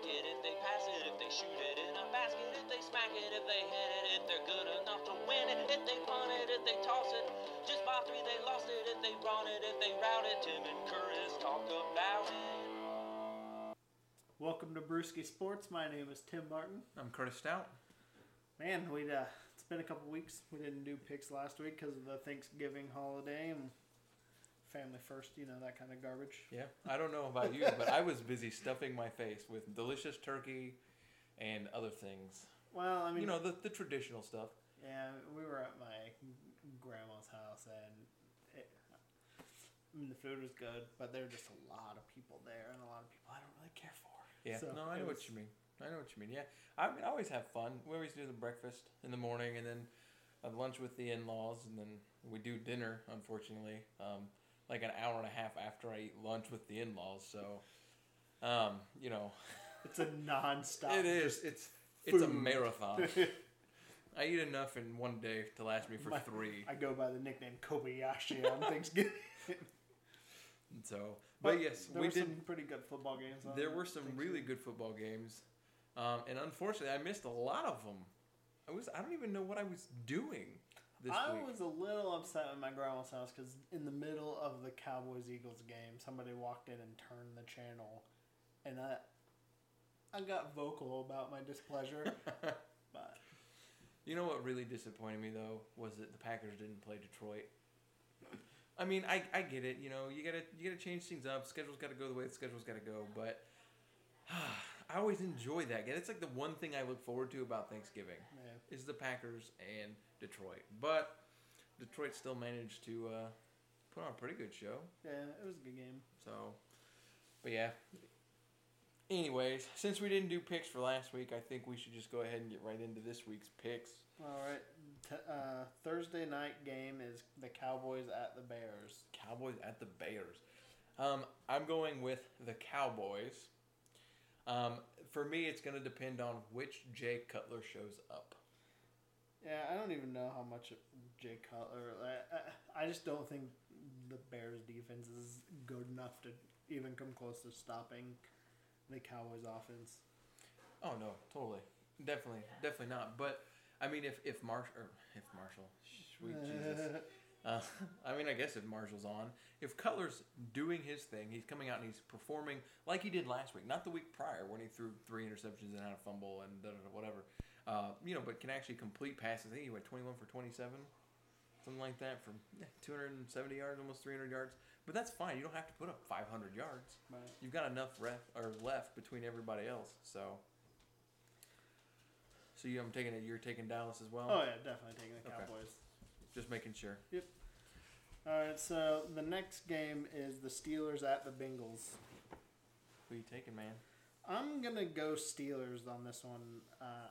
kick it, if they pass it, if they shoot it in a basket, if they smack it, if they hit it, if they're good enough to win it, if they punt it, if they toss it. Just by three, they lost it, if they run it, if they route it. Tim and Curtis talk about it. Welcome to Brewski Sports. My name is Tim Martin. I'm Curtis Stout. Man, we uh, it's been a couple weeks. We didn't do picks last week because of the Thanksgiving holiday and family first. You know that kind of garbage. Yeah, I don't know about you, but I was busy stuffing my face with delicious turkey and other things. Well, I mean, You know, the, the traditional stuff. yeah, we were at my grandma's house and. It, I mean, the food was good, but there were just a lot of people there, and a lot of people I don't really care for. Yeah, So no, I know was- what you mean. I know what you mean. Yeah, I mean, I always have fun. We always do the breakfast in the morning, and then have lunch with the in-laws, and then we do dinner. Unfortunately, um, like an hour and a half after I eat lunch with the in-laws. So, um, you know, It's a non-stop. it is. It's it's a marathon. I eat enough in one day to last me for My- three. I go by the nickname Kobayashi on Thanksgiving. So, but, yes, there we were did. some pretty good football games. On There were some really good football games, um, and unfortunately, I missed a lot of them. I was I don't even know what I was doing this I week. was a little upset at my grandma's house because in the middle of the Cowboys Eagles game, somebody walked in and turned the channel, and I, I got vocal about my displeasure. but You know what really disappointed me though was that the Packers didn't play Detroit. I mean, I, I get it. You know, you gotta you gotta change things up. Schedule's got to go the way the schedule's got to go. But I always enjoy that. Game. It's like the one thing I look forward to about Thanksgiving yeah, is the Packers and Detroit. But Detroit still managed to uh, put on a pretty good show. yeah, it was a good game. So, but yeah. Anyways, since we didn't do picks for last week, I think we should just go ahead and get right into this week's picks. All right, T- uh, Thursday night game is the Cowboys at the Bears. Cowboys at the Bears. Um, I'm going with the Cowboys. Um, for me, it's going to depend on which Jay Cutler shows up. Yeah, I don't even know how much Jay Cutler. I, I, I just don't think the Bears' defense is good enough to even come close to stopping the Cowboys' offense. Oh no, totally, definitely, definitely not. But I mean, if if Marsh or if Marshall, sweet Jesus. Uh, I mean, I guess if Marshall's on, if Cutler's doing his thing, he's coming out and he's performing like he did last week, not the week prior when he threw three interceptions and had a fumble and da, da, da, whatever. Uh, you know, but can actually complete passes. I think he went 21 for 27, something like that, for eh, 270 yards, almost 300 yards. But that's fine. You don't have to put up 500 yards. Right. You've got enough ref, or left between everybody else. So, so you, I'm taking it. You're taking Dallas as well. Oh yeah, definitely taking the Okay. Cowboys. Just making sure. Yep. All right, so the next game is the Steelers at the Bengals. Who you taking, man? I'm gonna go Steelers on this one. Uh,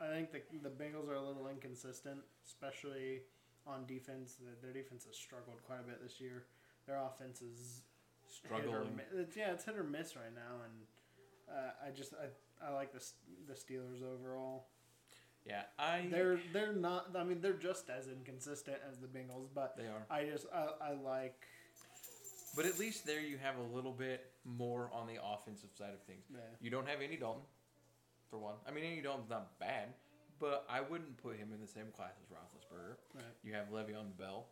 I think the the Bengals are a little inconsistent, especially on defense. Their defense has struggled quite a bit this year. Their offense is Struggling. It's, yeah, it's hit or miss right now, and uh, I just I, I like the the Steelers overall. Yeah, I. They're they're not. I mean, they're just as inconsistent as the Bengals, but They are. I just I, I like. But at least there you have a little bit more on the offensive side of things. Yeah. You don't have any Dalton, for one. I mean, Andy Dalton's not bad, but I wouldn't put him in the same class as Roethlisberger. Right. You have Le'Veon Bell.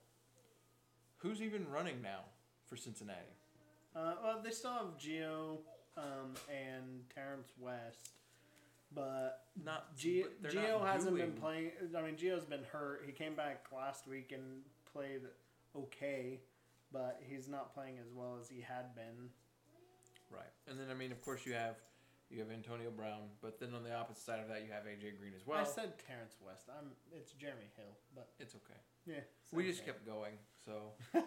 Who's even running now for Cincinnati? Uh, well, they still have Gio um, and Terrence West, but Not Gio, but Gio not hasn't been playing. I mean, Gio's been hurt. He came back last week and played okay, but he's not playing as well as he had been. Right, and then I mean, of course, you have you have Antonio Brown, but then on the opposite side of that, you have AJ Green as well. I said Terrence West. I'm. It's Jeremy Hill, but it's okay. yeah. We just kept going, so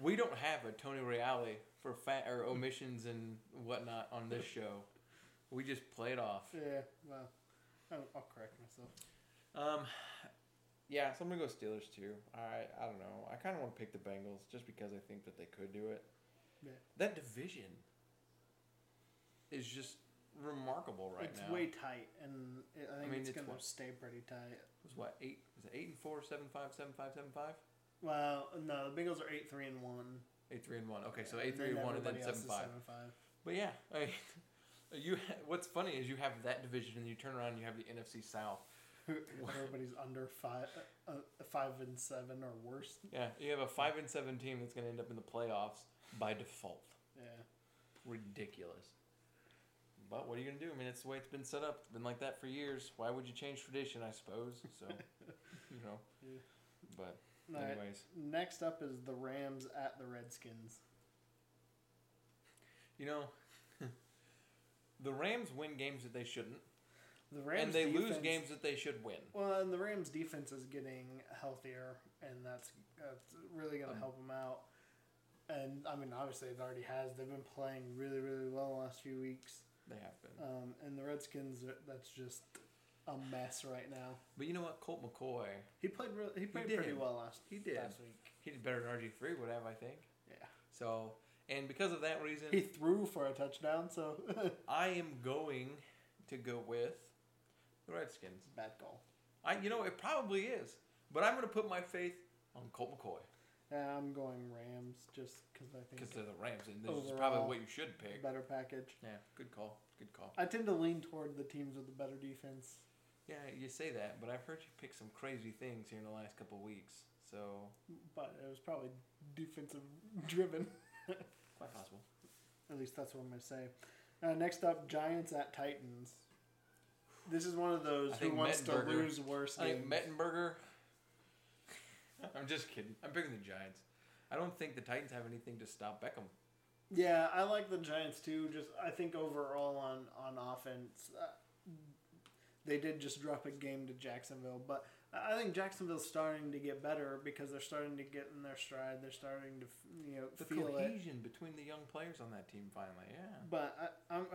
we don't have a Tony Reale for fat or omissions and whatnot on this show. We just play it off. Yeah. Well, I'll, I'll correct myself. Um, yeah, so I'm gonna go Steelers too. I I don't know. I kind of want to pick the Bengals just because I think that they could do it. Yeah. That division is just remarkable right it's now. It's way tight, and it, I think mean, it's, it's gonna stay pretty tight. It was what eight? Was it eight and four, seven five, seven five, seven five? Well, no, the Bengals are eight three and one. Eight three and one. Okay, so And eight three and one, and then seven five. Seven five. But yeah, I mean, You. What's funny is you have that division, and you turn around and you have the NFC South. Everybody's under five, uh, five and seven or worse. Yeah, you have a five and seven team that's going to end up in the playoffs by default. Yeah. Ridiculous. But what are you going to do? I mean, it's the way it's been set up. It's been like that for years. Why would you change tradition? I suppose. So, you know. Yeah. But All right. anyways, Next up is the Rams at the Redskins. you know, the Rams win games that they shouldn't, The Rams and they lose games that they should win. Well, and the Rams defense is getting healthier, and that's that's really going to Um, help them out. And I mean, obviously, it already has. They've been playing really, really well the last few weeks. They have been. Um, and the Redskins, are- that's just a mess right now. But you know what? Colt McCoy, He played. Re- he played did. pretty well last. He did. last week. he did better than RG three would have, I think. Yeah. So, and because of that reason, He threw for a touchdown, so I am going to go with the Redskins. bad call. I, you know, it probably is, but I'm going to put my faith on Colt McCoy Yeah, I'm going Rams just because I think because they're the Rams, and this is probably what you should pick. better package. Yeah, good call. Good call. I tend to lean toward the teams with the better defense. Yeah, you say that, but I've heard you pick some crazy things here in the last couple of weeks, so But it was probably defensive driven. quite possible. At least that's what I'm going to say. Uh, next up, Giants at Titans. This is one of those I who think wants to lose worse I think games. Mettenberger. I'm just kidding. I'm picking the Giants. I don't think the Titans have anything to stop Beckham. Yeah, I like the Giants too. Just I think overall on on offense, uh, they did just drop a game to Jacksonville, but I think Jacksonville's starting to get better because they're starting to get in their stride. They're starting to you know The feel it. cohesion between the young players on that team finally, yeah. But I, I'm,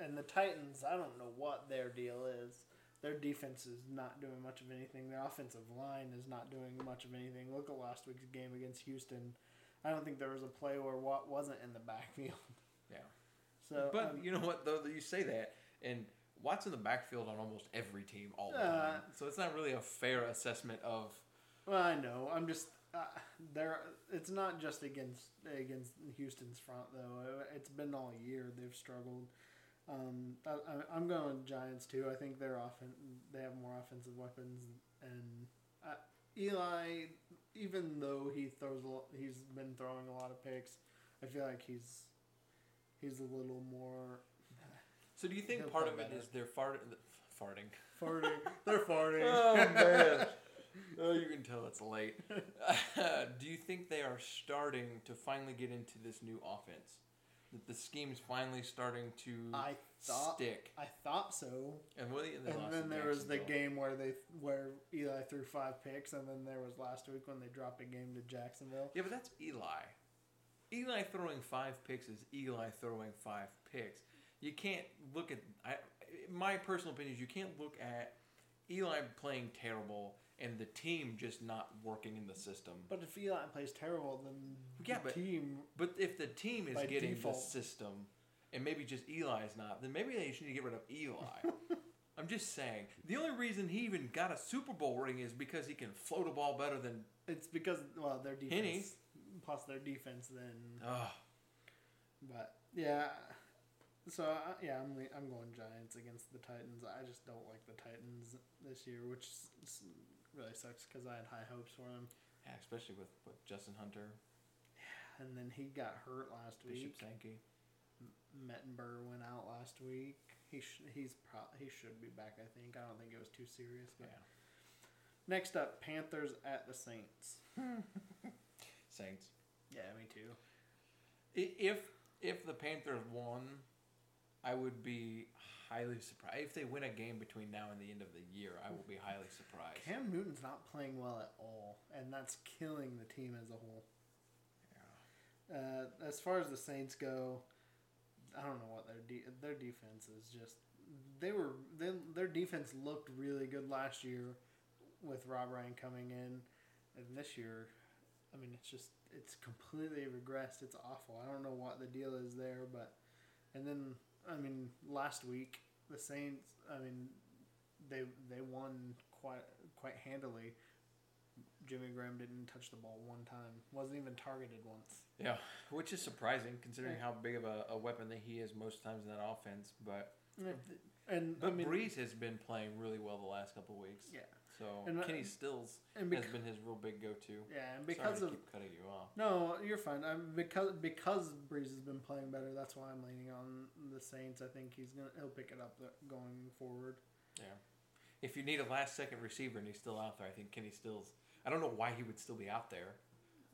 and the Titans, I don't know what their deal is. Their defense is not doing much of anything. Their offensive line is not doing much of anything. Look at last week's game against Houston. I don't think there was a play where Watt wasn't in the backfield. Yeah. So, But um, you know what though? You say that, and Watt's in the backfield on almost every team all the Uh, time. So it's not really a fair assessment of. well, I know. I'm just uh, there. It's not just against against Houston's front though. It's been all year they've struggled. Um, I, I'm going Giants too. I think they're often they have more offensive weapons, and uh, Eli, even though he throws, a lot, he's been throwing a lot of picks. I feel like he's he's a little more So do you think part of it better. is they're fart, farting? farting. they're farting. Oh man! oh, you can tell it's late. do you think they are starting to finally get into this new offense? That the scheme's finally starting to I thought stick. I thought so. And, what, and, And then there was the game where they where Eli threw five picks, and then there was last week when they dropped a game to Jacksonville. Yeah, but that's Eli. Eli throwing five picks is Eli throwing five picks. You can't look at. I, my personal opinion is you can't look at Eli playing terrible and the team just not working in the system. But if Eli plays terrible, then Yeah, the but- team But if the team is getting default. the system, and maybe just Eli's not, then maybe they should get rid of Eli. I'm just saying. The only reason he even got a Super Bowl ring is because he can float a ball better than. it's because well their defense Henny. plus their defense then. Ugh. But yeah, so uh, yeah, I'm I'm going Giants against the Titans. I just don't like the Titans this year, which really sucks because I had high hopes for them. Yeah, especially with, with Justin Hunter, Yeah, And then he got hurt last week. Bishop week. Sankey. Mettenberger went out last week. He sh- he's pro- he should be back. I think. I don't think it was too serious. But Yeah. next up, Panthers at the Saints. Saints. Yeah, me too. If if the Panthers won, I would be highly surprised. If they win a game between now and the end of the year, I will be highly surprised. Cam Newton's not playing well at all, and that's killing the team as a whole. Yeah. Uh, as far as the Saints go, I don't know what their de- their defense is. Just they were they, their defense looked really good last year with Rob Ryan coming in, and this year, I mean, it's just it's completely regressed. It's awful. I don't know what the deal is there, but and then I mean, last week the Saints. I mean, they they won quite quite handily. Jimmy Graham didn't touch the ball one time. Wasn't even targeted once. Yeah, which is surprising considering how big of a, a weapon that he is most times in that offense. But And but I mean, Brees has been playing really well the last couple of weeks. yeah, So And, uh, Kenny Stills and has been his real big go-to. yeah, and Sorry because to of keep cutting you off. no, you're fine. I'm because because Brees has been playing better. That's why I'm leaning on the Saints. I think he's gonna he'll pick it up going forward. Yeah. If you need a last-second receiver and he's still out there, I think Kenny Stills. I don't know why he would still be out there.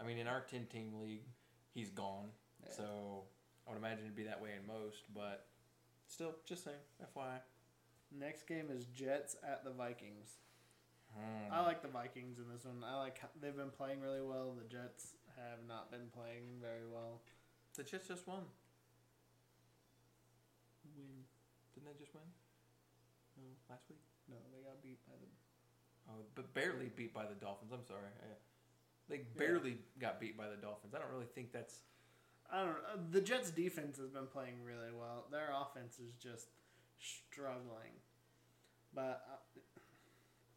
I mean, in our ten-team league, he's gone. Yeah. So I would imagine it'd be that way in most, but still, just saying, FYI. Next game is Jets at the Vikings. Hmm. I like the Vikings in this one. I like they've been playing really well. The Jets have not been playing very well. the Jets just won. Win. Didn't they just win? No, last week. No, they got beat by the. Oh, but barely beat by the Dolphins. I'm sorry. I, they barely got beat by the Dolphins. I don't really think that's. I don't know. The Jets' defense has been playing really well. Their offense is just struggling, but uh,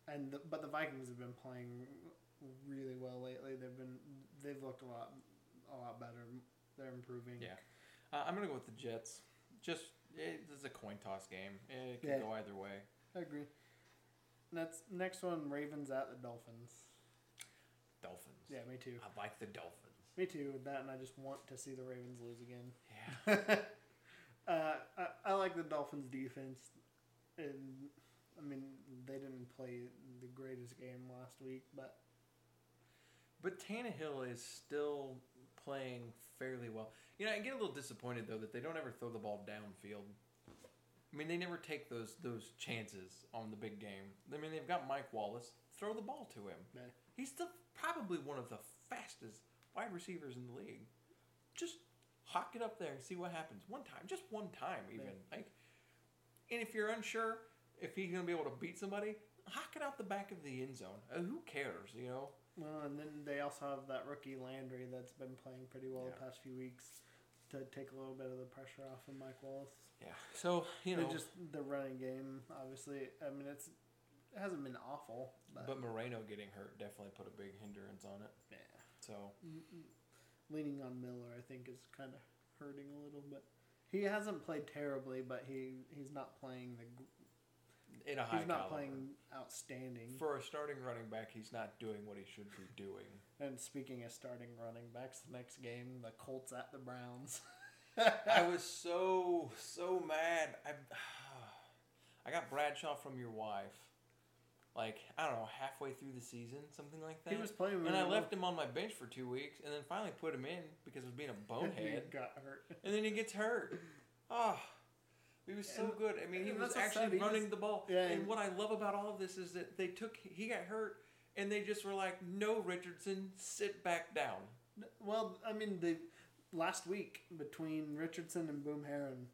and the, but the Vikings have been playing really well lately. They've been they've looked a lot a lot better. They're improving. Yeah. Uh, I'm gonna go with the Jets. Just it, this is a coin toss game. It can Yeah. go either way. I agree. Next next one, Ravens at the Dolphins. Dolphins. Yeah, me too. I like the Dolphins. Me too with that, and I just want to see the Ravens lose again. Yeah. uh, I, I like the Dolphins' defense, and I mean they didn't play the greatest game last week, but But Tannehill is still playing fairly well. You know, I get a little disappointed though that they don't ever throw the ball downfield. I mean, they never take those those chances on the big game. I mean, they've got Mike Wallace. Throw the ball to him. Yeah. He's the probably one of the fastest wide receivers in the league. Just hawk it up there and see what happens. One time, just one time, even Yeah. like. And if you're unsure if he's gonna be able to beat somebody, hawk it out the back of the end zone. Uh, who cares, you know? well, and then they also have that rookie Landry that's been playing pretty well Yeah. the past few weeks to take a little bit of the pressure off of Mike Wallace. Yeah. So you know, just the running game, obviously. I mean, it's it hasn't been awful, but, But Moreno getting hurt definitely put a big hindrance on it. yeah. So leaning on Miller, I think, is kind of hurting a little. bit. he hasn't played terribly, but he he's not playing the in a high he's not caliber. playing outstanding. for a starting running back, he's not doing what he should be doing. and speaking of starting running backs, the next game, the Colts at the Browns. I was so so mad. I I got Bradshaw from your wife. Like I don't know, halfway through the season, something like that. he was playing, and I well. left him on my bench for two weeks, and then finally put him in because I was being a And he bonehead. got hurt. and then he gets hurt. Oh, he was so And- good. I mean, he was that's what I said, actually he running was- the ball. Yeah, and and- what I love about all of this is that they took he got hurt, and they just were like, "No, Richardson, sit back down." Well, I mean, the last week between Richardson and Boom Herron,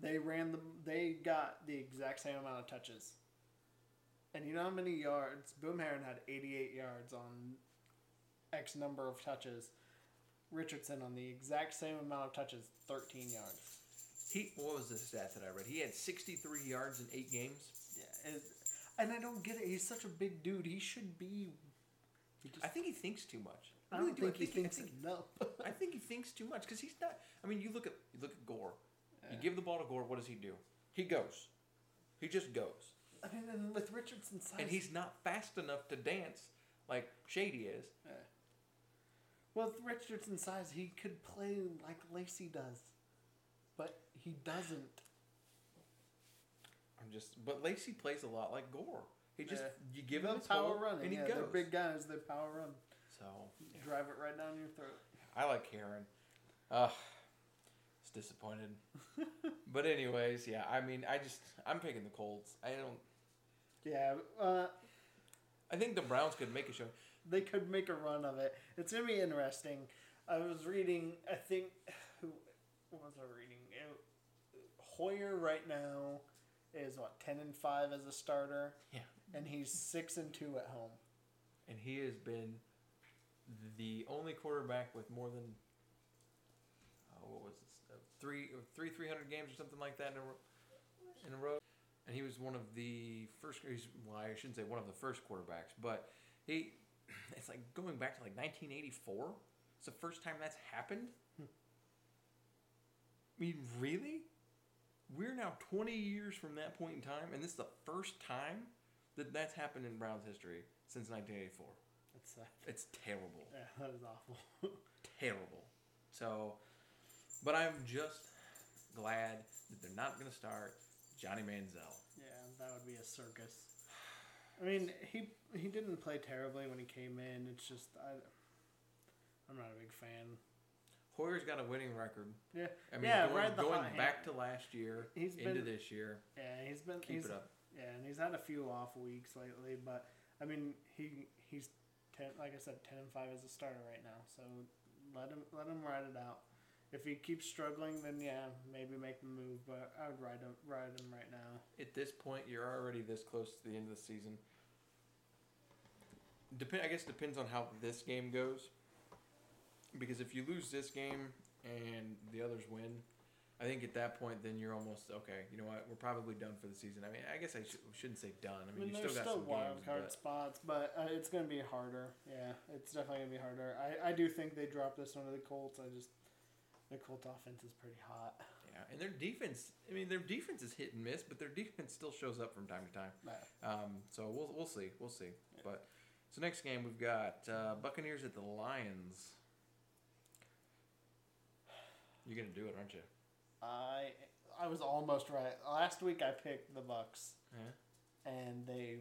they ran the they got the exact same amount of touches. And you know how many yards Boom Herron had 88 yards on X number of touches. Richardson on the exact same amount of touches, 13 yards. He what was the stat that I read? He had sixty three yards in eight games. Yeah, it, and I don't get it. He's such a big dude. He should be. He just, I think he thinks too much. I really don't do. think, I he thinks I think, enough. I think he thinks too much because he's not. I mean, you look at you look at Gore. You give the ball to Gore. What does he do? He goes. He just goes, I mean, and with Richardson's size, and he's not fast enough to dance like Shady is. Yeah. Well, with Richardson's size, he could play like Lacy does, he doesn't. I'm just, but Lacy plays a lot like Gore. He just Yeah. you give him power running. and he yeah, goes. they're big guys. They power run. So Drive it right down your throat. I like Karen. Uh, it's disappointed. but anyways, yeah. I mean, I just I'm picking the Colts. I don't. Yeah, uh, I think the Browns could make a show. they could make a run of it. It's gonna be interesting. I was reading. I think who was I reading? Hoyer right now is what ten and five as a starter, Yeah. and he's six and two at home. and he has been the only quarterback with more than uh, what was uh, three three three hundred games or something like that in a row, in a row. And he was one of the first. He's, well, I shouldn't say one of the first quarterbacks, but he it's like going back to like 1984. It's the first time that's happened. I mean, really? We're now 20 years from that point in time, and this is the first time that that's happened in Browns history since 1984. That's sad. It's terrible. Yeah, that is awful. terrible. So, but I'm just glad that they're not going to start Johnny Manziel. yeah, that would be a circus. I mean, he he didn't play terribly when he came in. It's just I, I'm not a big fan. Hoyer's got a winning record. Yeah, I mean, Yeah, going, going back hand. to last year He's into been- this year, yeah, he's been keep he's, it up. Yeah, and he's had a few off weeks lately, but I mean, he he's ten, like I said, ten and five as a starter right now. So let him let him ride it out. If he keeps struggling, then yeah, maybe make the move. But I would ride him ride him right now. At this point, you're already this close to the end of the season. Depend. I guess depends on how this game goes. Because if you lose this game and the others win, I think at that point then you're almost okay. You know what? We're probably done for the season. I mean, I guess I sh- shouldn't say done. I I mean, mean, you still got still some wild games, card but spots, but uh, it's going to be harder. Yeah, it's definitely going to be harder. I, I do think they dropped this one to the Colts. I just the Colts offense is pretty hot. yeah, and their defense. I mean, their defense is hit and miss, but their defense still shows up from time to time. But Um, so we'll we'll see, we'll see. But so next game we've got uh, Buccaneers at the Lions. You're gonna do it, aren't you? I I was almost right. Last week I picked the Bucks, Yeah. and they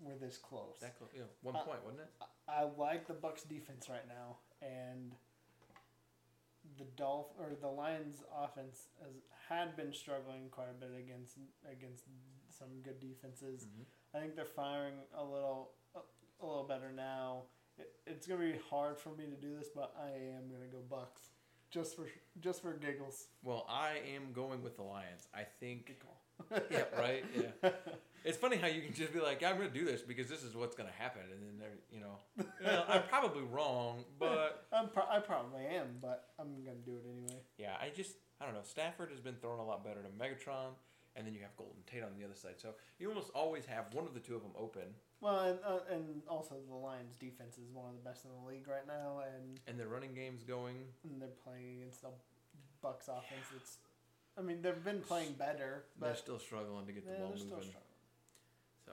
were this close. That close. Yeah, one Uh, point, wasn't it? I like the Bucks defense right now, and the Dolph or the Lions offense has had been struggling quite a bit against against some good defenses. Mhm. I think they're firing a little a, a little better now. It, it's gonna be hard for me to do this, but I am gonna go Bucks just for just for giggles. Well, I am going with the Lions. I think. Yeah, right. Yeah. It's funny how you can just be like, I'm going to do this because this is what's going to happen, and then they're, you know, well, I'm probably wrong, but I'm pro- I probably am, but I'm gonna do it anyway. yeah, I just, I don't know. Stafford has been throwing a lot better to Megatron, and then you have Golden Tate on the other side, so you almost always have one of the two of them open, Well, and, uh, and also the Lions' defense is one of the best in the league right now, and, and their running game's going. and they're playing against the Bucks offense. It's, I mean, they've been playing better, but They're still struggling to get the yeah, ball moving. struggling. So,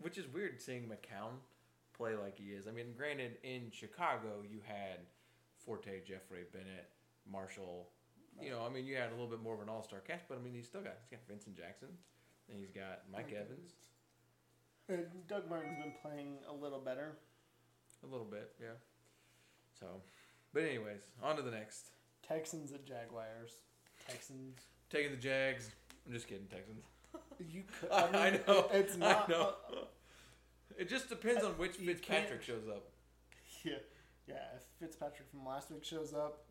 which is weird seeing McCown play like he is. I mean, granted, in Chicago you had Forte, Jeffery, Bennett, Marshall. You know, I mean, you had a little bit more of an all-star cast, but I mean, he's still got he's got Vincent Jackson, and he's got Mike, Evans And Doug Martin's been playing a little better. a little bit, yeah. So, but anyways, on to the next. Texans at Jaguars. Texans. Taking the Jags. I'm just kidding, Texans. You could. I, I, mean, know. It's not. I know. uh, it just depends on which Fitzpatrick shows up. yeah, yeah. If Fitzpatrick from last week shows up,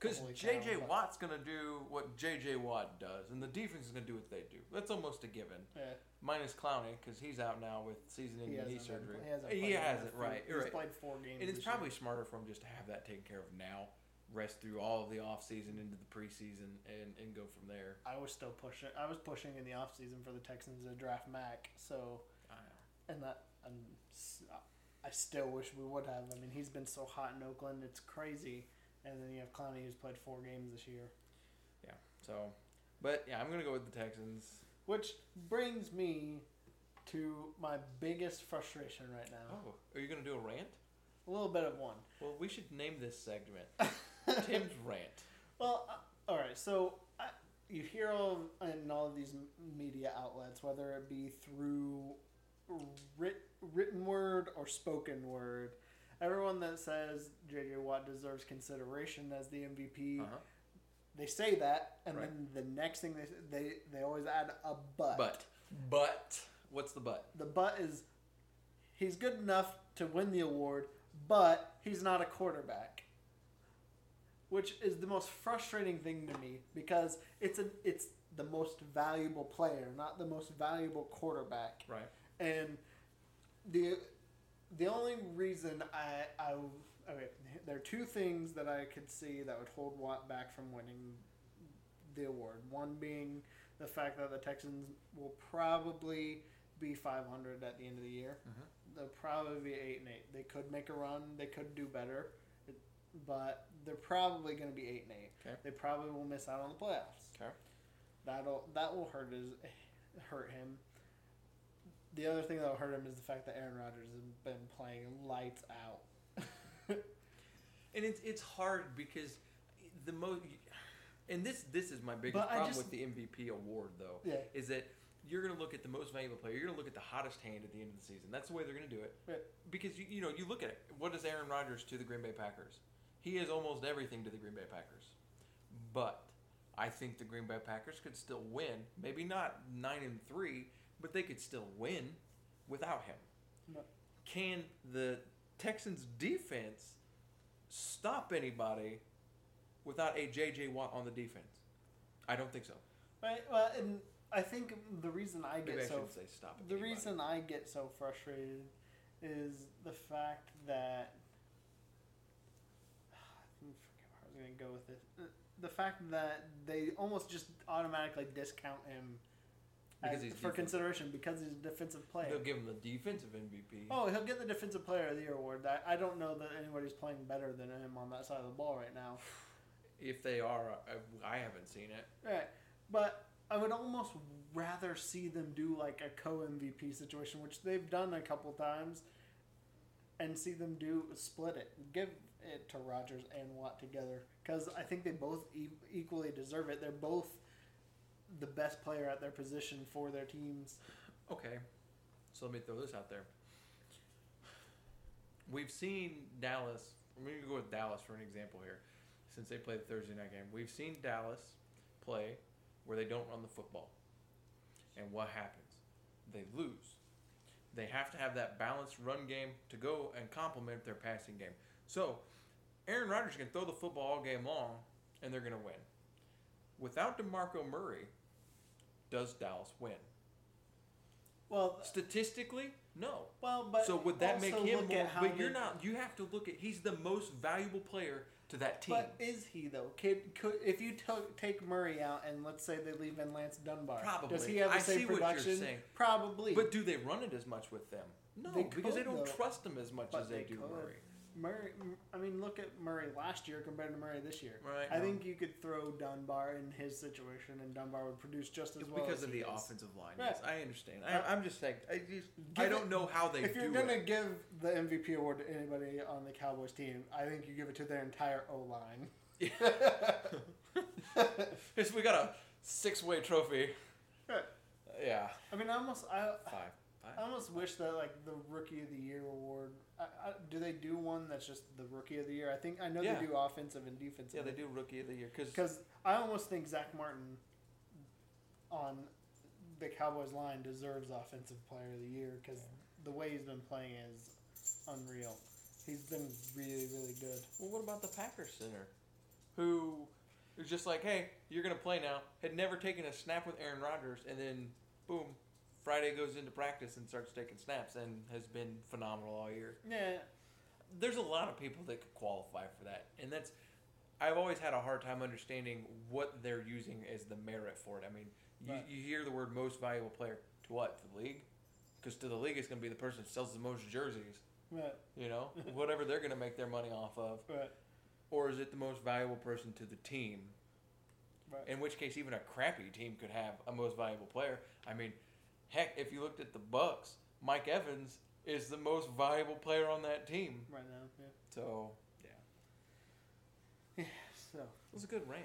Because J.J. Watt's going to do what J.J. Watt does, and the defense is going to do what they do. That's almost a given. yeah, Minus Clowney, because he's out now with season-ending knee hasn't. surgery. Been, he hasn't. He hasn't, right. He's right. played four games. And it's this year. probably smarter for him just to have that taken care of now, rest through all of the off-season into the preseason, and, and go from there. I was still pushing. I was pushing in the offseason for the Texans to draft Mack. So, and that, s- I still wish we would have. I mean, he's been so hot in Oakland. It's crazy. And then you have Clowney, who's played four games this year. Yeah. So, but yeah, I'm going to go with the Texans. Which brings me to my biggest frustration right now. Oh, are you going to do a rant? A little bit of one. Well, we should name this segment Tim's Rant. Well, uh, all right. So I, you hear all of, in all of these media outlets, whether it be through writ, written word or spoken word, everyone that says J.J. Watt deserves consideration as the MVP, Uh-huh. they say that, and Right. then the next thing they they they always add a but. But, but, what's the but? the but is he's good enough to win the award, but he's not a quarterback. Which is the most frustrating thing to me because it's a it's the most valuable player, not the most valuable quarterback. Right. And the the only reason I I okay, there are two things that I could see that would hold Watt back from winning the award. One being the fact that the Texans will probably be 500 at the end of the year. Mm-hmm. they'll probably be eight and eight. They could make a run. They could do better, but they're probably going to be eight and eight. Okay. They probably will miss out on the playoffs. Okay. That'll that will hurt his hurt him. The other thing that'll hurt him is the fact that Aaron Rodgers has been playing lights out. And it's it's hard because the most, and this this is my biggest problem just- with the MVP award though, Yeah. is that you're going to look at the most valuable player. You're going to look at the hottest hand at the end of the season. That's the way they're going to do it. Right. Because you you know you look at it. What is Aaron Rodgers to the Green Bay Packers? He is almost everything to the Green Bay Packers. But I think the Green Bay Packers could still win. Maybe not nine and three, but they could still win without him. Can the Texans defense stop anybody without a JJ Watt on the defense? I don't think so. Right. Well, and I think the reason I Maybe get I so shouldn't say stop. the anybody. reason I get so frustrated is the fact that I forget where I was going to go with this. Uh, The fact that they almost just automatically discount him Because he's for defensive. consideration because he's a defensive player. They'll give him the defensive MVP. Oh, he'll get the defensive player of the year award. That I don't know that anybody's playing better than him on that side of the ball right now. If they are, I, I haven't seen it. Right. But I would almost rather see them do like a co MVP situation, which they've done a couple times, and see them do split it. Give it to Rodgers and Watt together because I think they both e- equally deserve it. They're both the best player at their position for their teams. Okay, so let me throw this out there. We've seen Dallas. I'm going to go with Dallas for an example here, since they played the Thursday night game. We've seen Dallas play where they don't run the football, and what happens? They lose. They have to have that balanced run game to go and complement their passing game. So, Aaron Rodgers can throw the football all game long, and they're going to win. Without DeMarco Murray, does Dallas win? Well, Statistically, no. well, but so would that make him more? But you're not. You have to look at. He's the most valuable player to that team. But is he though? Could, could if you to- take Murray out and let's say they leave in Lance Dunbar, Probably. does he have the I same see what you're production? Probably. But do they run it as much with them? No, They because they don't though. trust him as much But as they, they do could. Murray. Murray, I mean, look at Murray last year compared to Murray this year. Right. I no. think you could throw Dunbar in his situation, and Dunbar would produce just as well. because of he the is. offensive line. Right. Yes, I understand. I, I'm just saying. I just. give I don't it- know how they If you're gonna it. give the MVP award to anybody on the Cowboys team, I think you give it to their entire O line. We got a six-way trophy. Right. Yeah. I mean, I almost, I, Five. I almost wish that like the Rookie of the Year award. I, I, do they do one that's just the Rookie of the Year? I think I know Yeah. they do offensive and defensive. Yeah, they do Rookie of the Year because I almost think Zack Martin on the Cowboys line deserves Offensive Player of the Year because the way he's been playing is unreal. He's been really, really good. Well, what about the Packers center, who was just like, "Hey, you're gonna play now." Had never taken a snap with Aaron Rodgers, and then boom, Friday goes into practice and starts taking snaps, and has been phenomenal all year. Yeah, There's a lot of people that could qualify for that, and that's. I've always had a hard time understanding what they're using as the merit for it. I mean, you, Right. you hear the word most valuable player to what? To the league? Because to the league, it's going to be the person who sells the most jerseys. right, You know, whatever they're going to make their money off of right, or is it the most valuable person to the team? right. In which case, even a crappy team could have a most valuable player. I mean, heck, if you looked at the Bucks, Mike Evans is the most valuable player on that team. right now, yeah. So yeah, Yeah, so it was a good rant,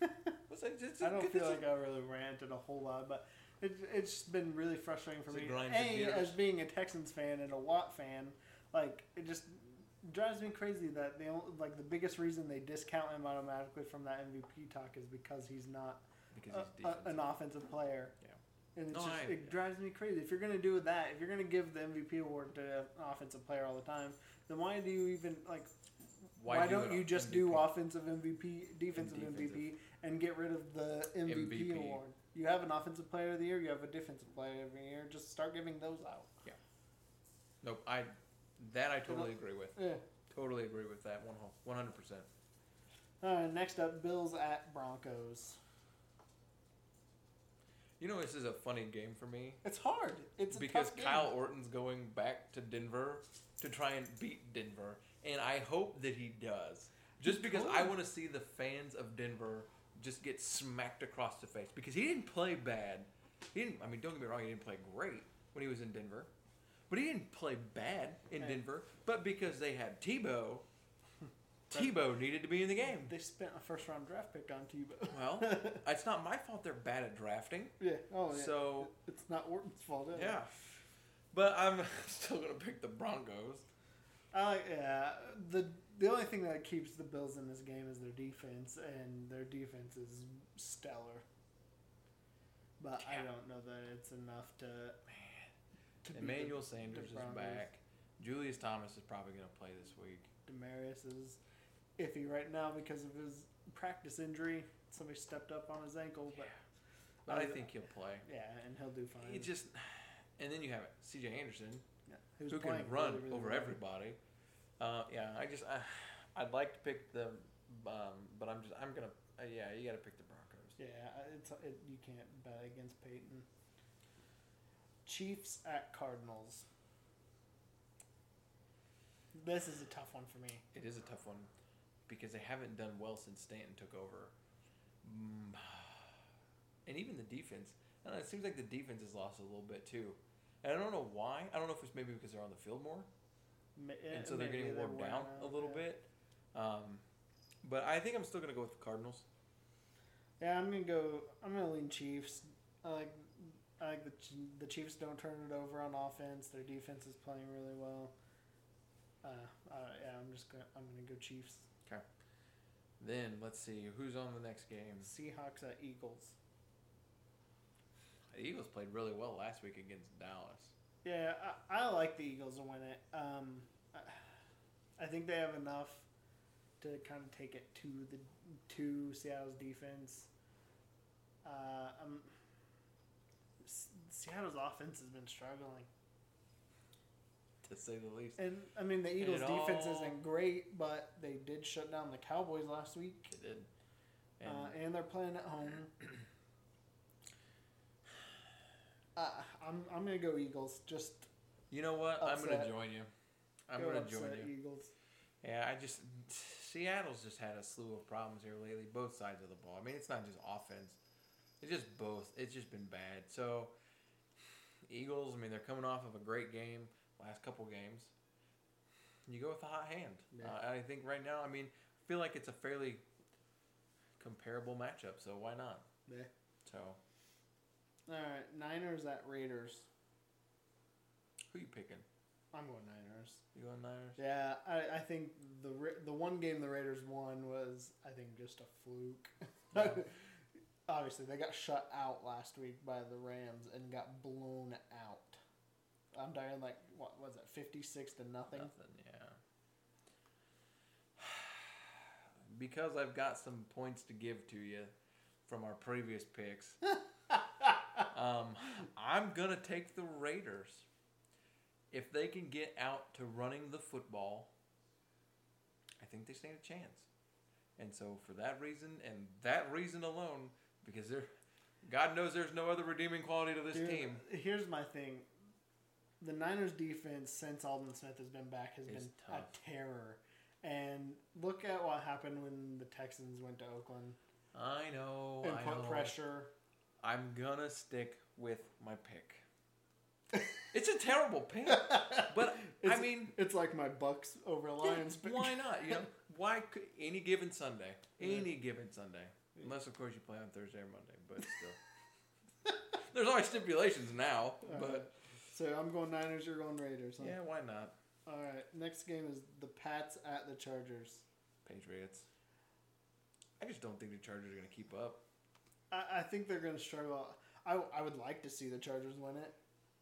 man. A- it's a I don't good- feel like I really ranted a whole lot, but it, it's been really frustrating for me. A, as being a Texans fan and a Watt fan, like it just drives me crazy that they like the biggest reason they discount him automatically from that MVP talk is because he's not because he's a, an offensive player. Yeah. And it's No, just, I- it drives me crazy. If you're gonna do that, if you're gonna give the MVP award to an offensive player all the time, then why do you even like? Why, do don't you just do offensive MVP, defensive defensive. MVP, and get rid of the MVP, MVP. award? You have an offensive player of the year, you have a defensive player of the year. Just start giving those out. Yeah. Nope, I that I totally agree with. Yeah. Totally agree with that one hundred percent. All right. Next up, Bills at Broncos. You know, this is a funny game for me It's hard. It's a because tough game. Kyle Orton's going back to Denver to try and beat Denver, and I hope that he does. Just because I could. want to see the fans of Denver just get smacked across the face because he didn't play bad. He didn't. I mean, don't get me wrong. He didn't play great when he was in Denver, but he didn't play bad in. Denver. But because they had Tebow, Tebow needed to be in the game. They spent a first round draft pick on Tebow. Well, it's not my fault they're bad at drafting. yeah. Oh yeah. So it's not Orton's fault. It? yeah, but I'm still gonna pick the Broncos. I like yeah. The the only thing that keeps the Bills in this game is their defense, and their defense is stellar. But I don't know that it's enough to. to Emmanuel the- Sanders the is back. Julius Thomas is probably gonna play this week. Demaryius is iffy right now because of his practice injury. Somebody stepped up on his ankle, but But I think he'll play. yeah, and he'll do fine. He just, and then you have C.J. Anderson yeah, who's who can run really, really over everybody. Uh, yeah, I just, I, I'd like to pick the, um, but I'm just, I'm gonna, uh, yeah, you got to pick the Broncos. Yeah, it's it, you can't bet against Peyton. Chiefs at Cardinals. This is a tough one for me. It is a tough one because they haven't done well since Stanton took over. Mm, And even the defense, I don't know, it seems like the defense has lost a little bit too. And I don't know why. I don't know if it's maybe because they're on the field more, Ma- and eh, so they're getting worn down out, a little yeah. bit. Um, but I think I'm still gonna go with the Cardinals. Yeah, I'm gonna go. I'm gonna lean Chiefs. I like. I like the the Chiefs don't turn it over on offense. Their defense is playing really well. Uh, uh, yeah, I'm just gonna. I'm gonna go Chiefs. Then let's see who's on the next game. Seahawks at Eagles. The Eagles played really well last week against Dallas. Yeah, I, I like the Eagles to win it. Um, I, I think they have enough to kind of take it to the to Seattle's defense. Uh, um, Seattle's offense has been struggling, To say the least, and I mean the Eagles' defense all- isn't great, but they did shut down the Cowboys last week, it did. And uh, and they're playing at home. Uh, I'm I'm gonna go Eagles. Just you know what? I'm gonna join you. I'm go gonna upset join you. Eagles. Yeah, I just Seattle's just had a slew of problems here lately, both sides of the ball. I mean, it's not just offense; it's just both. It's just been bad. So, Eagles. I mean, they're coming off of a great game, last couple games. You go with a hot hand. Yeah. Uh, I think right now, I mean, I feel like it's a fairly comparable matchup. So why not? Yeah. So, All right, Niners at Raiders. who you picking? I'm going Niners. You going Niners? Yeah, I, I think the the one game the Raiders won was I think just a fluke. Yeah. Obviously, they got shut out last week by the Rams and got blown out. I'm dying like what was it, fifty six to nothing. Nothing, yeah. Because I've got some points to give to you from our previous picks, um, I'm gonna take the Raiders. If they can get out to running the football, I think they stand a chance. And so, for that reason and that reason alone, because they're, God knows there's no other redeeming quality to this Dude, team. Here's my thing: the Niners defense since Aldon Smith has been back has been tough. a terror. And look at what happened when the Texans went to Oakland I know. and I put know. pressure. I'm gonna stick with my pick. it's a terrible pick, but I mean, It's like my Bucks over yeah, Lions. pick. why not? You know, why could, any given Sunday, any given Sunday, unless of course you play on Thursday or Monday, but still, there's always stipulations now. Uh-huh. But So I'm going Niners. You're going Raiders. Huh? yeah, why not? All right. Next game is the Pats at the Chargers. Patriots. I just don't think the Chargers are gonna keep up. I, I think they're going to struggle. I, I would like to see the Chargers win it,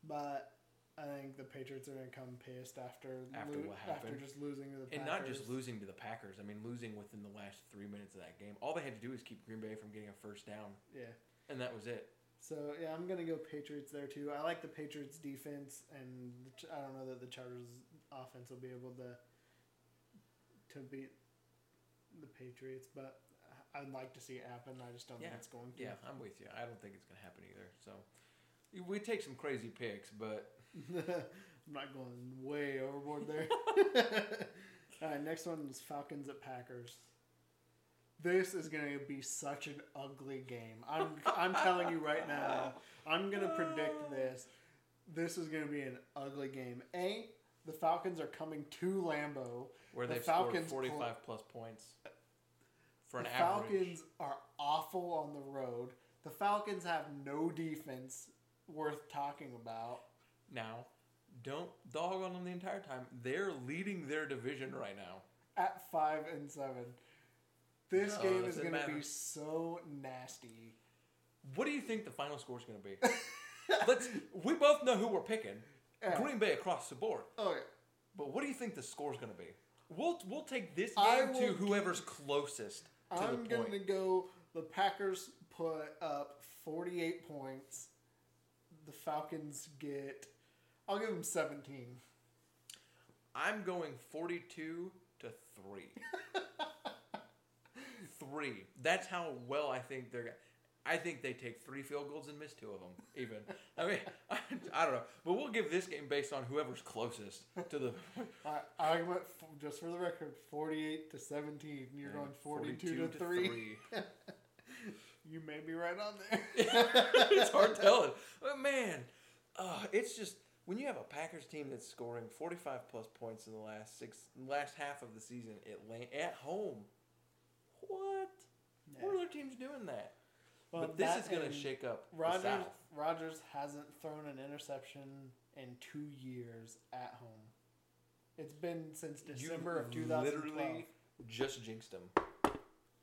but I think the Patriots are going to come pissed after After what happened, after just losing to the Packers. And not just losing to the Packers. I mean, losing within the last three minutes of that game. All they had to do was keep Green Bay from getting a first down, Yeah. and that was it. So yeah, I'm gonna go Patriots there too. I like the Patriots defense, and I don't know that the Chargers offense will be able to to beat the Patriots, but I'd like to see it happen. I just don't Yeah. think it's going to. Yeah, I'm with you. I don't think it's gonna happen either. So we take some crazy picks, but I'm not going way overboard there. All right, next one is Falcons at Packers. This is going to be such an ugly game. I'm I'm telling you right now. I'm going to predict this. This is going to be an ugly game. A, the Falcons are coming to Lambeau. where The they've Falcons scored pull- 45 plus points for an the average. Falcons are awful on the road. The Falcons have no defense worth talking about. Now, don't dog on them the entire time. They're leading their division right now. at five and seven. This No, game is going to be so nasty. What do you think the final score is going to be? Let's. We both know who we're picking. Yeah. Green Bay across the board. Oh, okay, But what do you think the score is going to be? We'll we'll take this game to whoever's closest to I'm going to go. The Packers put up 48 points. The Falcons get. I'll give them 17. I'm going 42 to 3. 3. That's how well I think they're I think they take three field goals and miss two of them, even. I mean, I, I don't know. But we'll give this game based on whoever's closest to the. I, I went, f- just for the record, 48 to 17. You're going 42, to, 3. You may be right on there. it's hard telling. But man, uh, it's just when you have a Packers team that's scoring 45 plus points in the last six, last half of the season at at home. What? What other teams doing that? Well, but this that is going to shake up the Rogers South. Rodgers hasn't thrown an interception in two years at home. It's been since December of you 2012. literally just jinxed them. I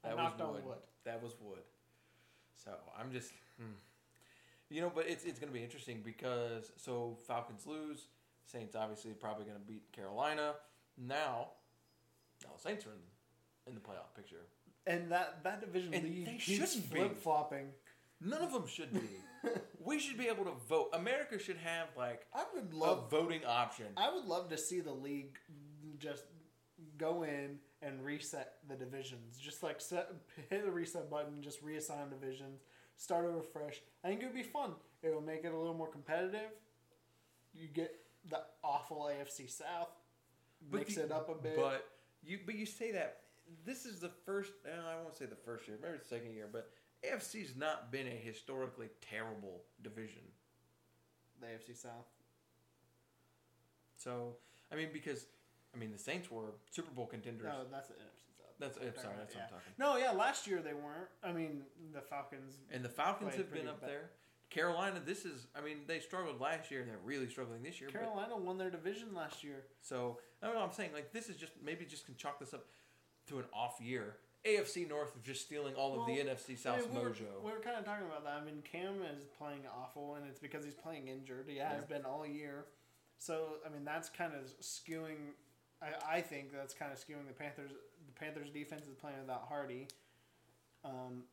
That was knocked on wood. wood. That was wood. So I'm just, hmm. you know, but it's it's going to be interesting because so Falcons lose, Saints obviously probably going to beat Carolina. Now, now the Saints are in, in the playoff picture. And that that division And they keeps shouldn't be. flip flopping. None of them should be. we should be able to vote. America should have like I would a love voting option. I would love to see the league just go in and reset the divisions. Just like set hit the reset button, just reassign divisions, start over fresh. I think it would be fun. It will make it a little more competitive. You get the awful AFC South, mix the- it up a bit. But you but you say that this is the first. I won't say the first year, maybe the second year, but AFC's not been a historically terrible division. the AFC South. So I mean, because I mean the Saints were Super Bowl contenders. No, that's the NFC South. That's I'm sorry, that's about, what I'm talking. No, yeah, last year they weren't. I mean, the Falcons. And the Falcons have been up bad. there. Carolina, this is. I mean, they struggled last year. and They're really struggling this year. but- Carolina won their division last year. So I don't know. I'm saying like this is just maybe just can chalk this up to an off year. AFC North is just stealing all of the NFC I mean, we were, mojo. We were kind of talking about that. I mean, Cam is playing awful, and it's because he's playing injured. He has been all year. So I mean, that's kind of skewing. I, I think that's kind of skewing the Panthers. The Panthers defense is playing without Hardy. Um,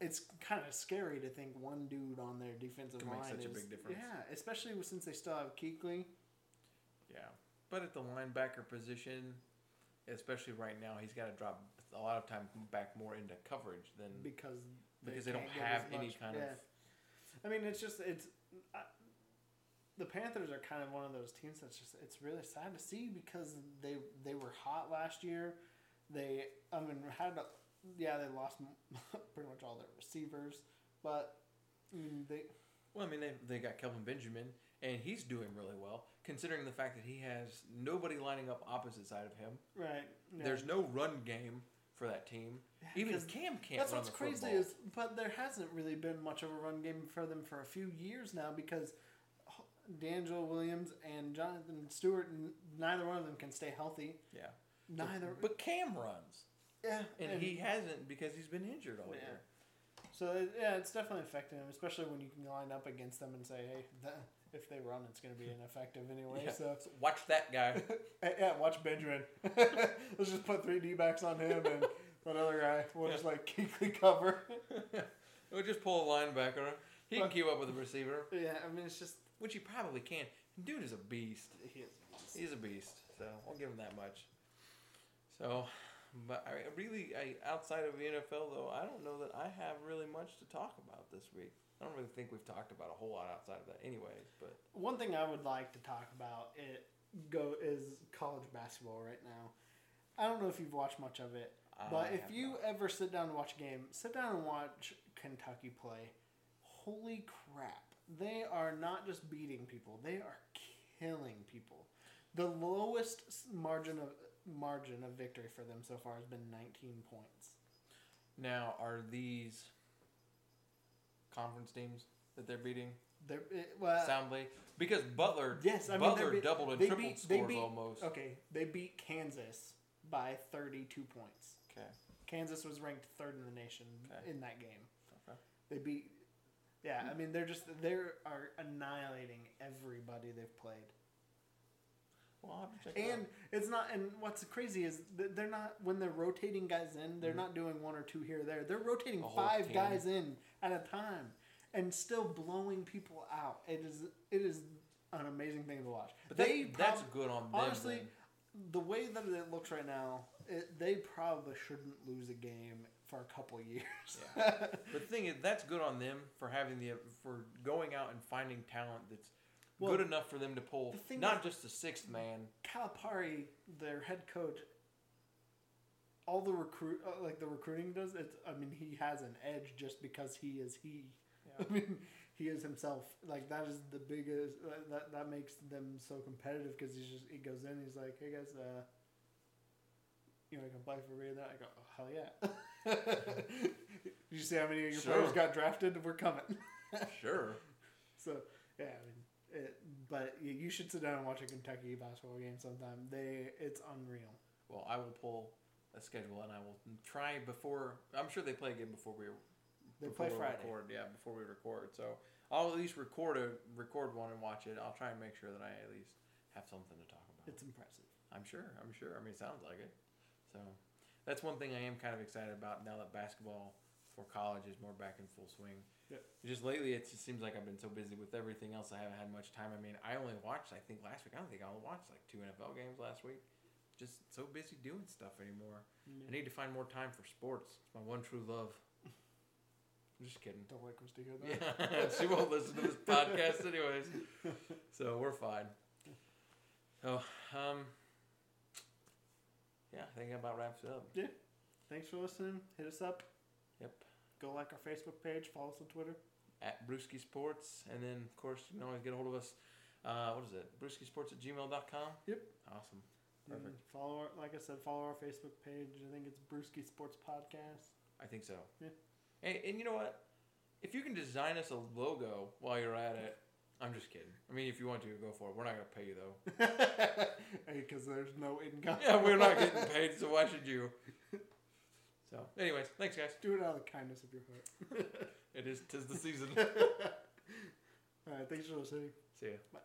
it's kind of scary to think one dude on their defensive line such a is big difference. yeah, especially since they still have Kuechly. Yeah, but at the linebacker position, especially right now, he's got to drop a lot of time back more into coverage than because because they don't have any kind yeah. of. I mean, it's just it's uh, the Panthers are kind of one of those teams that's just it's really sad to see because they they were hot last year. They I mean had a, yeah they lost pretty much all their receivers, but I mean they Well, I mean they they got Kelvin Benjamin and he's doing really well considering the fact that he has nobody lining up opposite side of him. right. yeah. There's no run game for that team. Even Cam can't That's what's crazy football. is, but there hasn't really been much of a run game for them for a few years now because DeAngelo Williams and Jonathan Stewart, neither one of them can stay healthy. yeah. Neither, But Cam runs, yeah, and, he hasn't because he's been injured all Yeah. year. So yeah, it's definitely affecting him, especially when you can line up against them and say, hey, that, if they run, it's going to be ineffective anyway. Yeah. So So watch that guy. Yeah, watch Benjamin. Let's just put three D backs on him and that other guy. We'll just like keeply cover. We'll just pull a linebacker. He can But- keep up with the receiver, yeah, I mean it's just which he probably can. Dude is a beast. he is. He's a beast. So I'll give him that much. So, but I really, I outside of the NFL though, I don't know that I have really much to talk about this week. I don't really think we've talked about a whole lot outside of that, anyways. But One thing I would like to talk about it go is college basketball right now. I don't know if you've watched much of it, but I if you not. ever sit down and watch a game, sit down and watch Kentucky play. Holy crap! They are not just beating people; they are killing people. The lowest margin of margin of victory for them so far has been 19 points. now are these conference teams that they're beating They're it, well, soundly because Butler, yes, I mean Butler they're be- doubled and tripled beat- scores beat- almost. Okay, they beat Kansas by 32 points. Okay. Kansas was ranked third in the nation Okay. in that game. Okay. They beat. Yeah, I mean they're just they are annihilating everybody they've played, Well, I'll have to check it and out. it's not. And what's crazy is th- they're not when they're rotating guys in. They're Mhm. not doing one or two here or there. They're rotating whole five team. guys in at a time, and still blowing people out. It is it is an amazing thing to watch. But that, they that's good on them. honestly, then. the way that it looks right now, it, they probably shouldn't lose a game for a couple years. But the thing is, that's good on them for having the for going out and finding talent that's Well, good enough for them to pull the not just the sixth man. Calipari, their head coach, all the recruit uh, like the recruiting does. It's I mean he has an edge just because he is he. Yeah. I mean he is himself. Like that is the biggest. Uh, that that makes them so competitive because he's just he goes in. He's like, hey guys, uh, you want to come play for me? And that. I go, oh, hell yeah. Did you see how many of your Sure. players got drafted? We're coming. Sure. So yeah, I mean, it, but you, you should sit down and watch a Kentucky basketball game sometime. They it's unreal. Well, I will pull a schedule and I will try before. I'm sure they play a game before we They before play Friday. Record, yeah, before we record. So I'll at least record a record one and watch it. I'll try and make sure that I at least have something to talk about. It's impressive. I'm sure. I'm sure. I mean, it sounds like it. So that's one thing I am kind of excited about now that basketball for college is more back in full swing. Yep. Just lately, it just seems like I've been so busy with everything else. I haven't had much time. I mean, I only watched. I think last week. I don't think I only watched like two NFL games last week. Just so busy doing stuff anymore. I need to find more time for sports. It's my one true love. I'm just kidding. Don't like us to hear that. Yeah, she won't listen to this podcast anyways. So we're fine. So, um, yeah, I think that about wraps it up. Yeah. Thanks for listening. Hit us up. Yep. Go like our Facebook page. Follow us on Twitter. At Brewski Sports. And then, of course, you can always get a hold of us. Uh, what is it? Brewski Sports at gmail.com? Yep. Awesome. And Perfect. follow our, like I said, follow our Facebook page. I think it's Brewski Sports Podcast. I think so. Yeah. And, and you know what? If you can design us a logo while you're at it, I'm just kidding. I mean, if you want to, go for it. We're not going to pay you, though. Because there's no income. yeah, we're not getting paid, so why should you? So, anyways, thanks, guys. Do it out of the kindness of your heart. It is, tis the season. All right. Thanks for listening. See ya. Bye.